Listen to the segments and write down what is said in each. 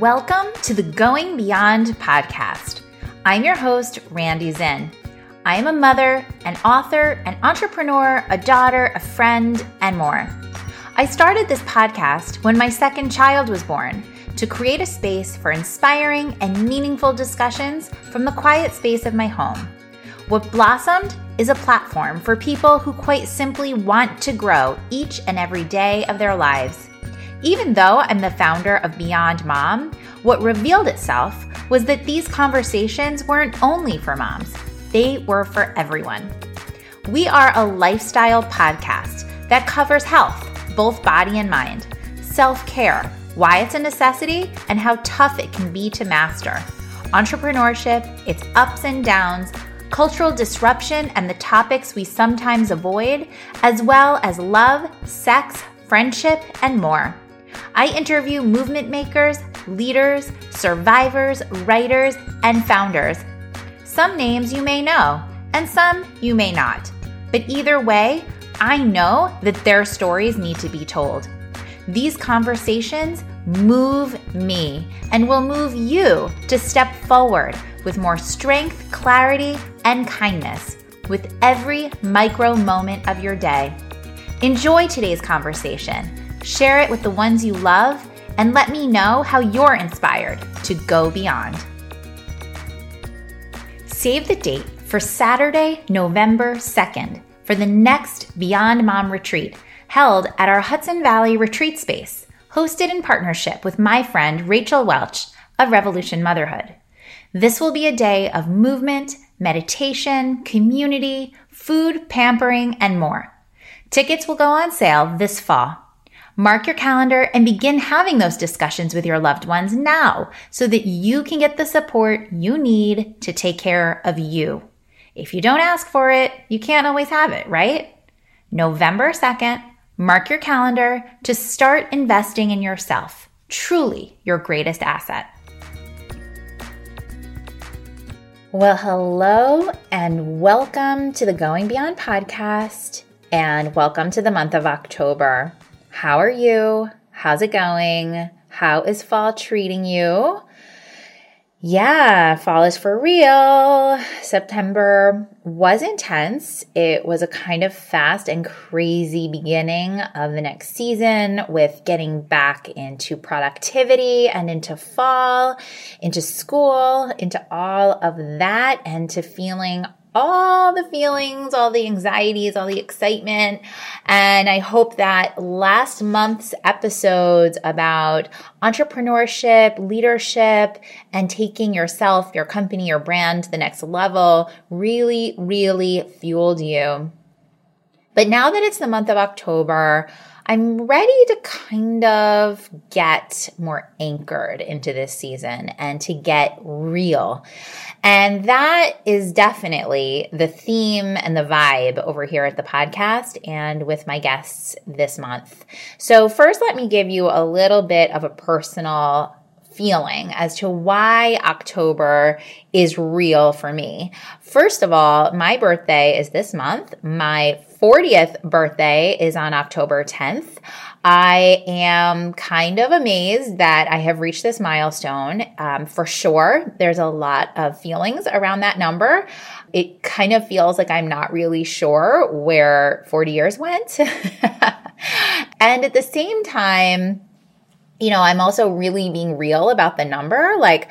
Welcome to the Going Beyond podcast. I'm your host, Randi Zinn. I am a mother, an author, an entrepreneur, a daughter, a friend, and more. I started this podcast when my second child was born to create a space for inspiring and meaningful discussions from the quiet space of my home. What blossomed is a platform for people who quite simply want to grow each and every day of their lives even though I'm the founder of Beyond Mom, what revealed itself was that these conversations weren't only for moms, they were for everyone. We are a lifestyle podcast that covers health, both body and mind, self care, why it's a necessity, and how tough it can be to master, entrepreneurship, its ups and downs, cultural disruption, and the topics we sometimes avoid, as well as love, sex, friendship, and more. I interview movement makers, leaders, survivors, writers, and founders. Some names you may know, and some you may not. But either way, I know that their stories need to be told. These conversations move me and will move you to step forward with more strength, clarity, and kindness with every micro moment of your day. Enjoy today's conversation share it with the ones you love, and let me know how you're inspired to go beyond. Save the date for Saturday, November 2nd for the next Beyond Mom retreat held at our Hudson Valley retreat space, hosted in partnership with my friend Rachel Welch of Revolution Motherhood. This will be a day of movement, meditation, community, food, pampering, and more. Tickets will go on sale this fall. Mark your calendar and begin having those discussions with your loved ones now so that you can get the support you need to take care of you. If you don't ask for it, you can't always have it, right? November 2nd, mark your calendar to start investing in yourself, truly your greatest asset. Well, hello and welcome to the Going Beyond podcast and welcome to the month of October. How are you? How's it going? How is fall treating you? Yeah, fall is for real. September was intense. It was a kind of fast and crazy beginning of the next season with getting back into productivity and into fall, into school, into all of that, and to feeling all the feelings, all the anxieties, all the excitement. And I hope that last month's episodes about entrepreneurship, leadership, and taking yourself, your company, your brand to the next level really, really fueled you. But now that it's the month of October, I'm ready to kind of get more anchored into this season and to get real. And that is definitely the theme and the vibe over here at the podcast and with my guests this month. So, first, let me give you a little bit of a personal feeling as to why October is real for me. First of all, my birthday is this month. My 40th birthday is on October 10th. I am kind of amazed that I have reached this milestone. Um, for sure, there's a lot of feelings around that number. It kind of feels like I'm not really sure where 40 years went. and at the same time, you know, I'm also really being real about the number. Like,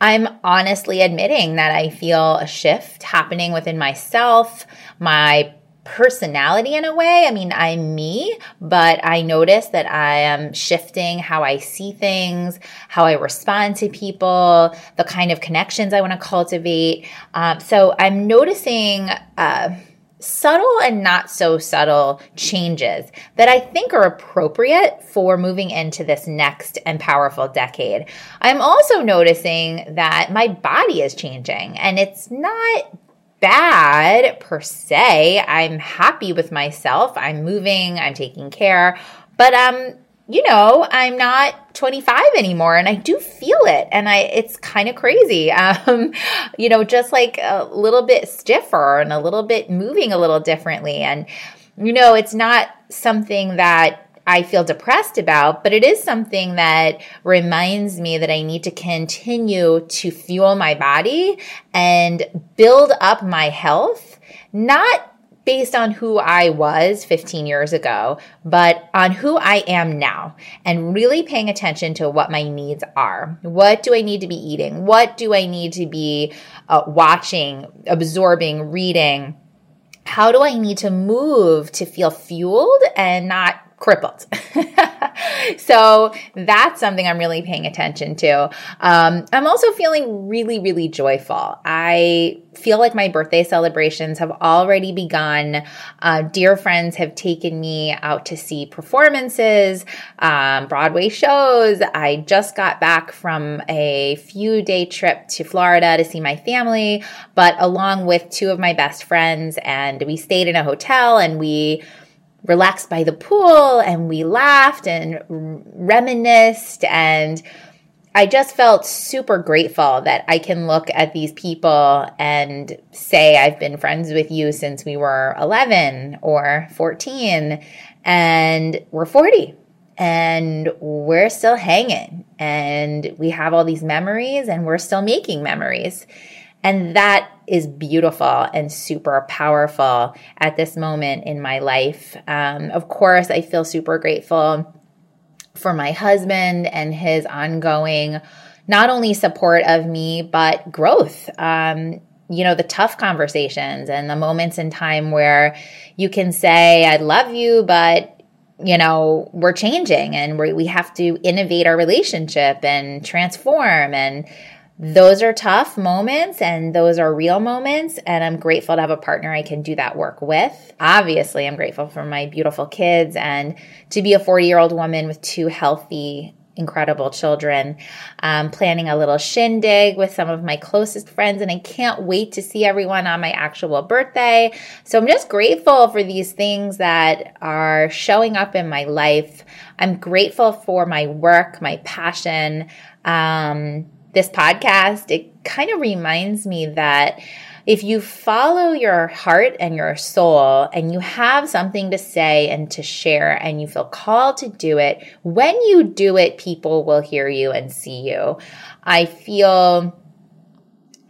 I'm honestly admitting that I feel a shift happening within myself, my personality in a way. I mean, I'm me, but I notice that I am shifting how I see things, how I respond to people, the kind of connections I want to cultivate. Um, so I'm noticing. Uh, subtle and not so subtle changes that I think are appropriate for moving into this next and powerful decade. I'm also noticing that my body is changing and it's not bad per se. I'm happy with myself. I'm moving, I'm taking care. But um, you know, I'm not 25 anymore and I do feel it and I it's kind of crazy. Um, you know, just like a little bit stiffer and a little bit moving a little differently and you know, it's not something that I feel depressed about, but it is something that reminds me that I need to continue to fuel my body and build up my health, not based on who I was 15 years ago, but on who I am now and really paying attention to what my needs are. What do I need to be eating? What do I need to be uh, watching, absorbing, reading? How do I need to move to feel fueled and not crippled. so that's something I'm really paying attention to. Um, I'm also feeling really, really joyful. I feel like my birthday celebrations have already begun. Uh, dear friends have taken me out to see performances, um, Broadway shows. I just got back from a few day trip to Florida to see my family, but along with two of my best friends, and we stayed in a hotel and we relaxed by the pool and we laughed and reminisced and I just felt super grateful that I can look at these people and say I've been friends with you since we were 11 or 14 and we're 40 and we're still hanging and we have all these memories and we're still making memories. And that is beautiful and super powerful at this moment in my life. Um, of course, I feel super grateful for my husband and his ongoing, not only support of me, but growth. Um, you know, the tough conversations and the moments in time where you can say, I love you, but you know, we're changing and we we have to innovate our relationship and transform and those are tough moments and those are real moments. And I'm grateful to have a partner I can do that work with. Obviously, I'm grateful for my beautiful kids and to be a 40 year old woman with two healthy, incredible children. Um, planning a little shindig with some of my closest friends, and I can't wait to see everyone on my actual birthday. So I'm just grateful for these things that are showing up in my life. I'm grateful for my work, my passion. Um, this podcast, it kind of reminds me that if you follow your heart and your soul and you have something to say and to share and you feel called to do it, when you do it, people will hear you and see you. I feel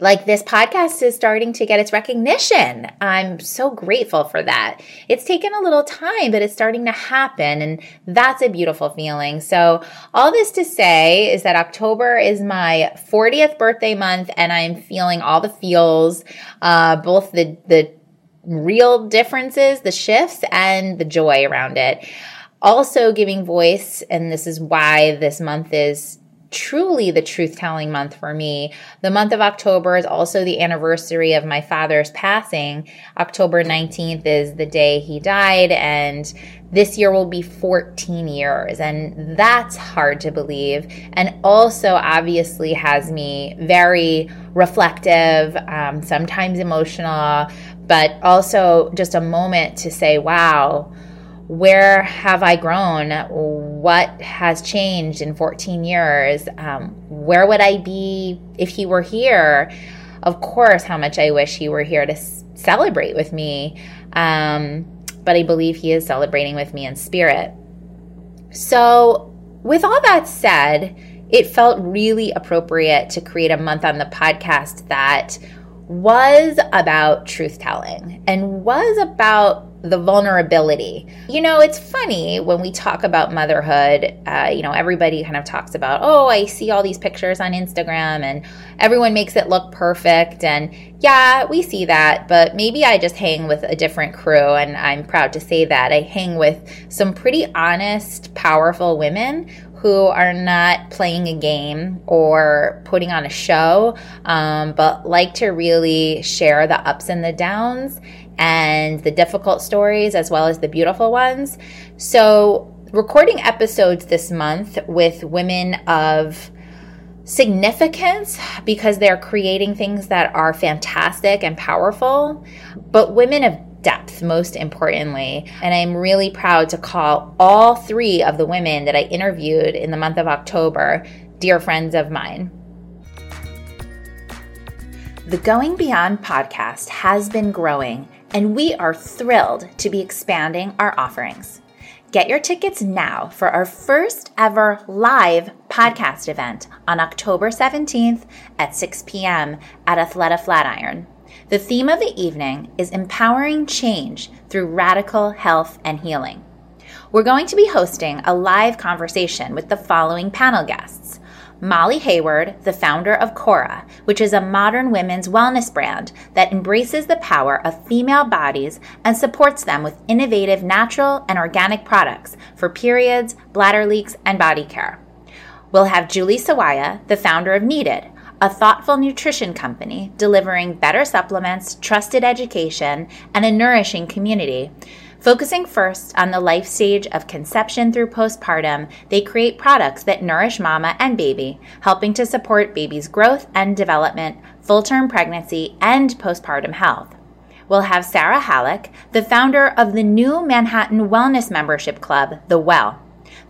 like this podcast is starting to get its recognition. I'm so grateful for that. It's taken a little time, but it's starting to happen. And that's a beautiful feeling. So all this to say is that October is my 40th birthday month and I'm feeling all the feels, uh, both the, the real differences, the shifts and the joy around it. Also giving voice. And this is why this month is truly the truth telling month for me. The month of October is also the anniversary of my father's passing. October 19th is the day he died, and this year will be 14 years. And that's hard to believe. And also, obviously, has me very reflective, um, sometimes emotional, but also just a moment to say, wow where have I grown? What has changed in 14 years? Um, where would I be if he were here? Of course, how much I wish he were here to s- celebrate with me. Um, but I believe he is celebrating with me in spirit. So, with all that said, it felt really appropriate to create a month on the podcast that was about truth telling and was about the vulnerability. You know, it's funny when we talk about motherhood, uh, you know, everybody kind of talks about, oh, I see all these pictures on Instagram and everyone makes it look perfect. And yeah, we see that, but maybe I just hang with a different crew. And I'm proud to say that I hang with some pretty honest, powerful women who are not playing a game or putting on a show, um, but like to really share the ups and the downs and the difficult stories as well as the beautiful ones. So, recording episodes this month with women of significance because they're creating things that are fantastic and powerful, but women of depth, most importantly. And I'm really proud to call all three of the women that I interviewed in the month of October dear friends of mine. The Going Beyond podcast has been growing and we are thrilled to be expanding our offerings. Get your tickets now for our first ever live podcast event on October 17th at 6 p.m. at Athleta Flatiron. The theme of the evening is empowering change through radical health and healing. We're going to be hosting a live conversation with the following panel guests Molly Hayward, the founder of Cora, which is a modern women's wellness brand that embraces the power of female bodies and supports them with innovative natural and organic products for periods, bladder leaks, and body care. We'll have Julie Sawaya, the founder of Needed, a thoughtful nutrition company delivering better supplements, trusted education, and a nourishing community Focusing first on the life stage of conception through postpartum, they create products that nourish mama and baby, helping to support baby's growth and development, full term pregnancy, and postpartum health. We'll have Sarah Halleck, the founder of the new Manhattan Wellness Membership Club, The Well.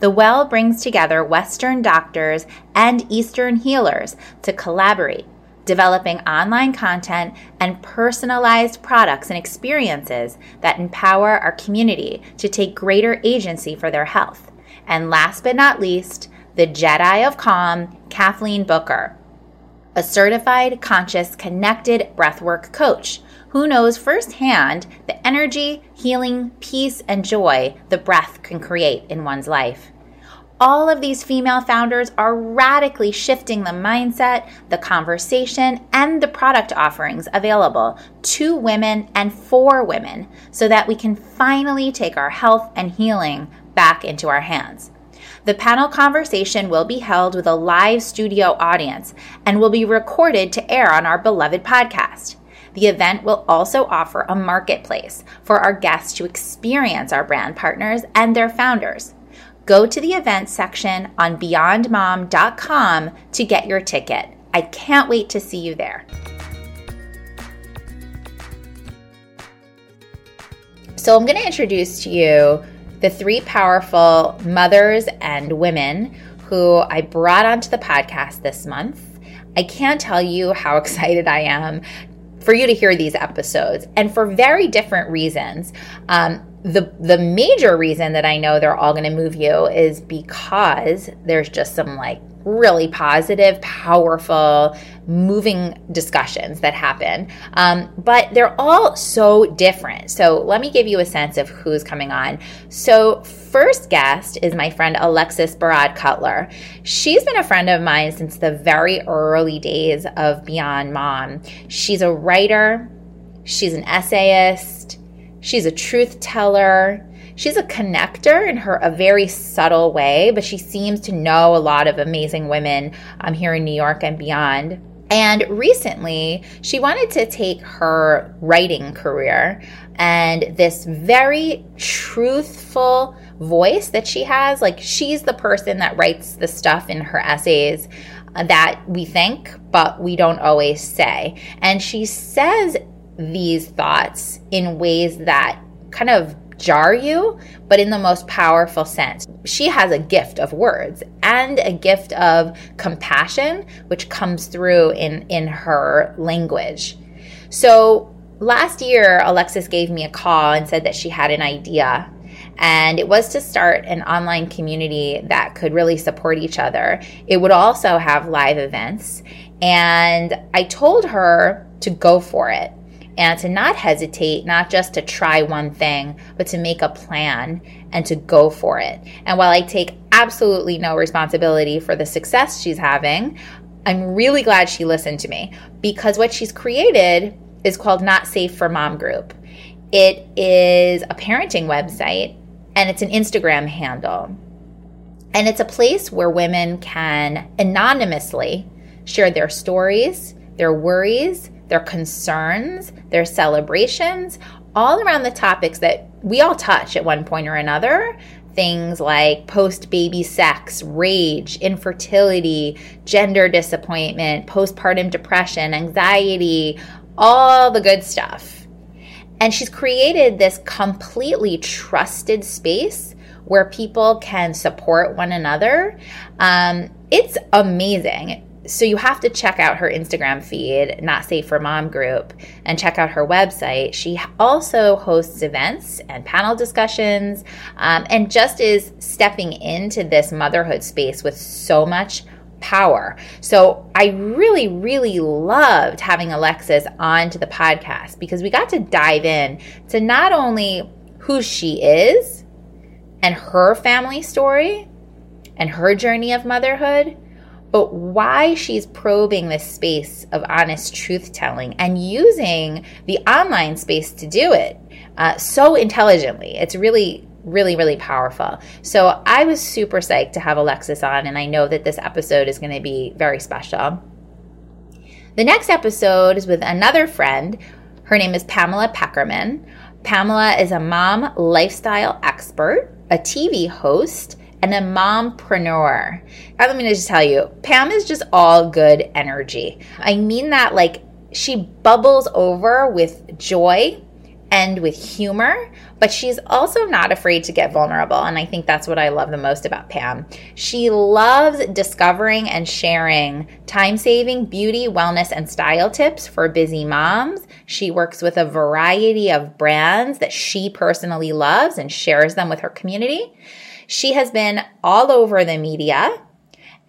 The Well brings together Western doctors and Eastern healers to collaborate developing online content, and personalized products and experiences that empower our community to take greater agency for their health. And last but not least, the Jedi of Calm, Kathleen Booker, a certified, conscious, connected breathwork coach who knows firsthand the energy, healing, peace, and joy the breath can create in one's life all of these female founders are radically shifting the mindset, the conversation, and the product offerings available to women and for women so that we can finally take our health and healing back into our hands. The panel conversation will be held with a live studio audience and will be recorded to air on our beloved podcast. The event will also offer a marketplace for our guests to experience our brand partners and their founders go to the events section on beyondmom.com to get your ticket. I can't wait to see you there. So, I'm going to introduce to you the three powerful mothers and women who I brought onto the podcast this month. I can't tell you how excited I am for you to hear these episodes, and for very different reasons. Um, the the major reason that I know they're all going to move you is because there's just some like really positive, powerful, moving discussions that happen. Um, but they're all so different. So let me give you a sense of who's coming on. So first guest is my friend Alexis Barad Cutler. She's been a friend of mine since the very early days of Beyond Mom. She's a writer. She's an essayist She's a truth teller. She's a connector in her a very subtle way, but she seems to know a lot of amazing women um, here in New York and beyond. And recently, she wanted to take her writing career and this very truthful voice that she has. Like, she's the person that writes the stuff in her essays that we think, but we don't always say. And she says these thoughts in ways that kind of jar you, but in the most powerful sense. She has a gift of words and a gift of compassion, which comes through in, in her language. So last year, Alexis gave me a call and said that she had an idea. And it was to start an online community that could really support each other. It would also have live events. And I told her to go for it and to not hesitate, not just to try one thing, but to make a plan and to go for it. And while I take absolutely no responsibility for the success she's having, I'm really glad she listened to me because what she's created is called Not Safe for Mom Group. It is a parenting website and it's an Instagram handle. And it's a place where women can anonymously share their stories, their worries, their concerns, their celebrations, all around the topics that we all touch at one point or another. Things like post baby sex, rage, infertility, gender disappointment, postpartum depression, anxiety, all the good stuff. And she's created this completely trusted space where people can support one another. Um, it's amazing so you have to check out her Instagram feed, Not Safe for Mom group, and check out her website. She also hosts events and panel discussions, um, and just is stepping into this motherhood space with so much power. So I really, really loved having Alexis onto the podcast because we got to dive in to not only who she is and her family story and her journey of motherhood but why she's probing this space of honest truth telling and using the online space to do it uh, so intelligently. It's really, really, really powerful. So I was super psyched to have Alexis on, and I know that this episode is going to be very special. The next episode is with another friend. Her name is Pamela Peckerman. Pamela is a mom lifestyle expert, a TV host, and a mompreneur. Let me just tell you, Pam is just all good energy. I mean that like she bubbles over with joy and with humor, but she's also not afraid to get vulnerable. And I think that's what I love the most about Pam. She loves discovering and sharing time saving beauty, wellness, and style tips for busy moms. She works with a variety of brands that she personally loves and shares them with her community. She has been all over the media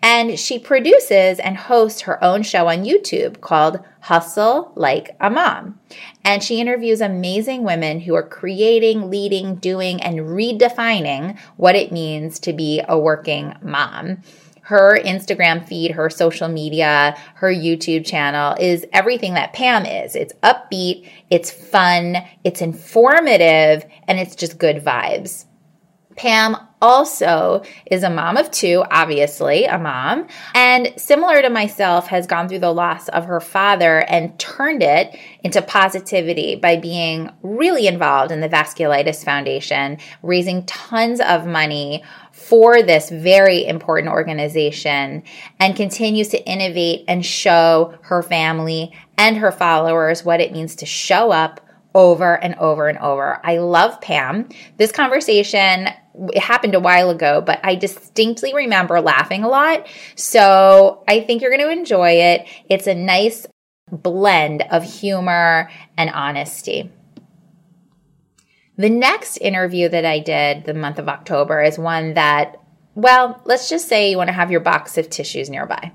and she produces and hosts her own show on YouTube called Hustle Like a Mom. And she interviews amazing women who are creating, leading, doing, and redefining what it means to be a working mom. Her Instagram feed, her social media, her YouTube channel is everything that Pam is. It's upbeat, it's fun, it's informative, and it's just good vibes. Pam also is a mom of two, obviously, a mom, and similar to myself, has gone through the loss of her father and turned it into positivity by being really involved in the Vasculitis Foundation, raising tons of money for this very important organization and continues to innovate and show her family and her followers what it means to show up over and over and over. I love Pam. This conversation it happened a while ago, but I distinctly remember laughing a lot. So I think you're going to enjoy it. It's a nice blend of humor and honesty. The next interview that I did the month of October is one that, well, let's just say you want to have your box of tissues nearby.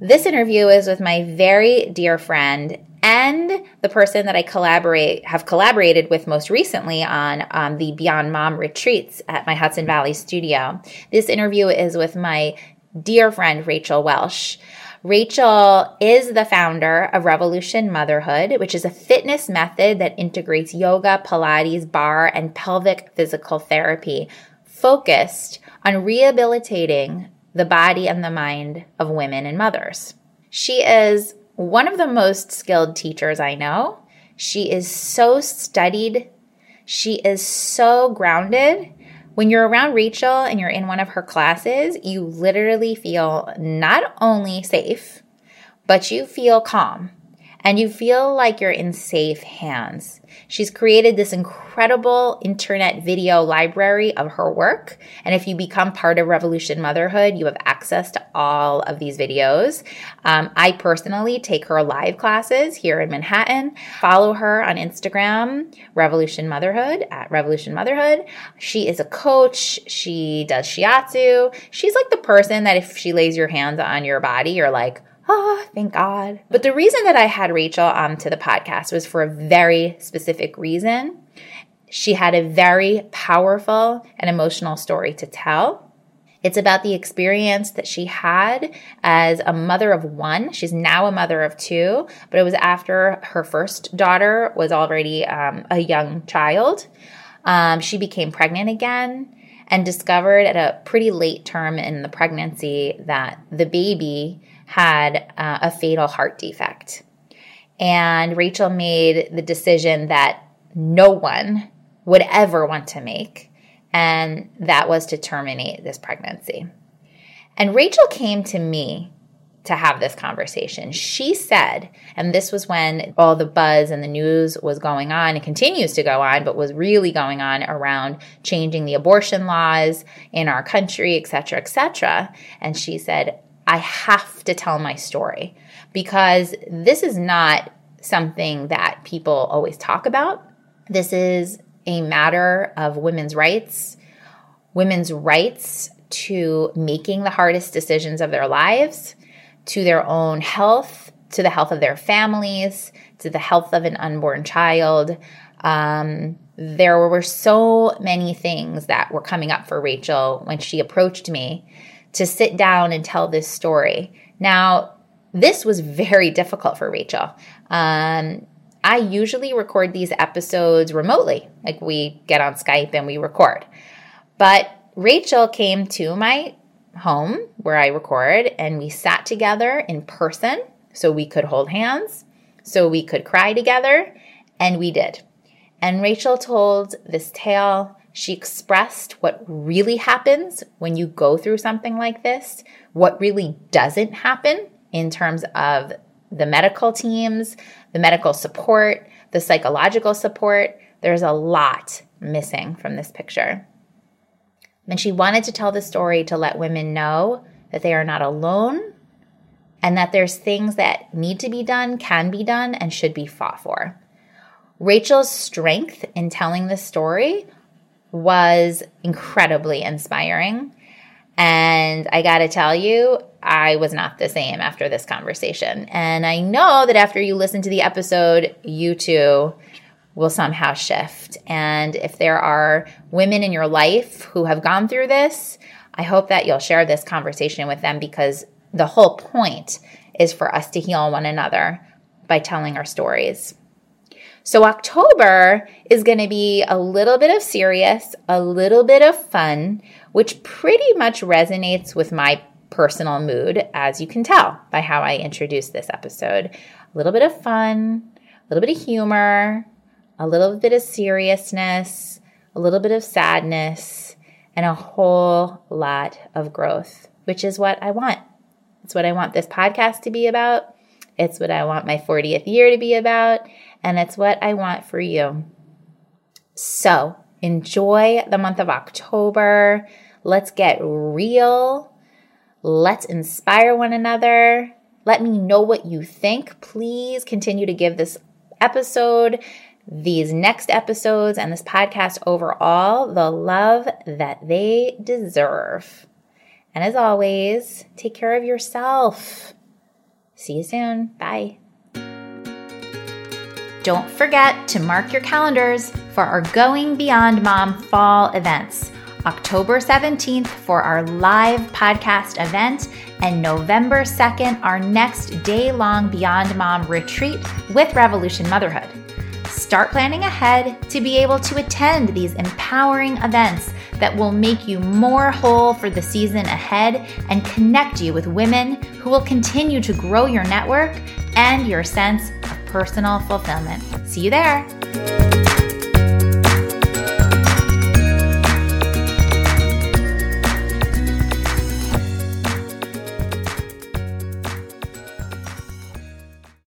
This interview is with my very dear friend and the person that I collaborate have collaborated with most recently on um, the Beyond Mom retreats at my Hudson Valley studio. This interview is with my dear friend Rachel Welch. Rachel is the founder of Revolution Motherhood, which is a fitness method that integrates yoga, Pilates, barre, and pelvic physical therapy focused on rehabilitating the body and the mind of women and mothers. She is one of the most skilled teachers I know. She is so studied. She is so grounded. When you're around Rachel and you're in one of her classes, you literally feel not only safe, but you feel calm and you feel like you're in safe hands. She's created this incredible internet video library of her work. And if you become part of Revolution Motherhood, you have access to all of these videos. Um, I personally take her live classes here in Manhattan. Follow her on Instagram, Revolution Motherhood at Revolution Motherhood. She is a coach. She does shiatsu. She's like the person that if she lays your hands on your body, you're like, oh, thank God. But the reason that I had Rachel on to the podcast was for a very specific reason. She had a very powerful and emotional story to tell. It's about the experience that she had as a mother of one. She's now a mother of two, but it was after her first daughter was already um, a young child. Um, she became pregnant again and discovered at a pretty late term in the pregnancy that the baby had uh, a fatal heart defect. And Rachel made the decision that no one would ever want to make, and that was to terminate this pregnancy. And Rachel came to me to have this conversation. She said, and this was when all the buzz and the news was going on and continues to go on, but was really going on around changing the abortion laws in our country, et cetera, et cetera. And she said, I have to tell my story because this is not something that people always talk about. This is a matter of women's rights, women's rights to making the hardest decisions of their lives, to their own health, to the health of their families, to the health of an unborn child. Um, there were so many things that were coming up for Rachel when she approached me to sit down and tell this story. Now, this was very difficult for Rachel. Um, I usually record these episodes remotely, like we get on Skype and we record. But Rachel came to my home where I record and we sat together in person so we could hold hands, so we could cry together, and we did. And Rachel told this tale. She expressed what really happens when you go through something like this, what really doesn't happen in terms of the medical teams, the medical support, the psychological support. There's a lot missing from this picture. And she wanted to tell the story to let women know that they are not alone and that there's things that need to be done, can be done, and should be fought for. Rachel's strength in telling the story was incredibly inspiring. And I got to tell you, I was not the same after this conversation. And I know that after you listen to the episode, you too will somehow shift. And if there are women in your life who have gone through this, I hope that you'll share this conversation with them because the whole point is for us to heal one another by telling our stories. So, October is going to be a little bit of serious, a little bit of fun, which pretty much resonates with my personal mood, as you can tell by how I introduced this episode. A little bit of fun, a little bit of humor, a little bit of seriousness, a little bit of sadness, and a whole lot of growth, which is what I want. It's what I want this podcast to be about. It's what I want my 40th year to be about. And it's what I want for you. So enjoy the month of October. Let's get real. Let's inspire one another. Let me know what you think. Please continue to give this episode, these next episodes, and this podcast overall the love that they deserve. And as always, take care of yourself. See you soon. Bye. Don't forget to mark your calendars for our Going Beyond Mom fall events. October 17th for our live podcast event, and November 2nd, our next day long Beyond Mom retreat with Revolution Motherhood. Start planning ahead to be able to attend these empowering events that will make you more whole for the season ahead and connect you with women who will continue to grow your network and your sense of personal fulfillment. See you there.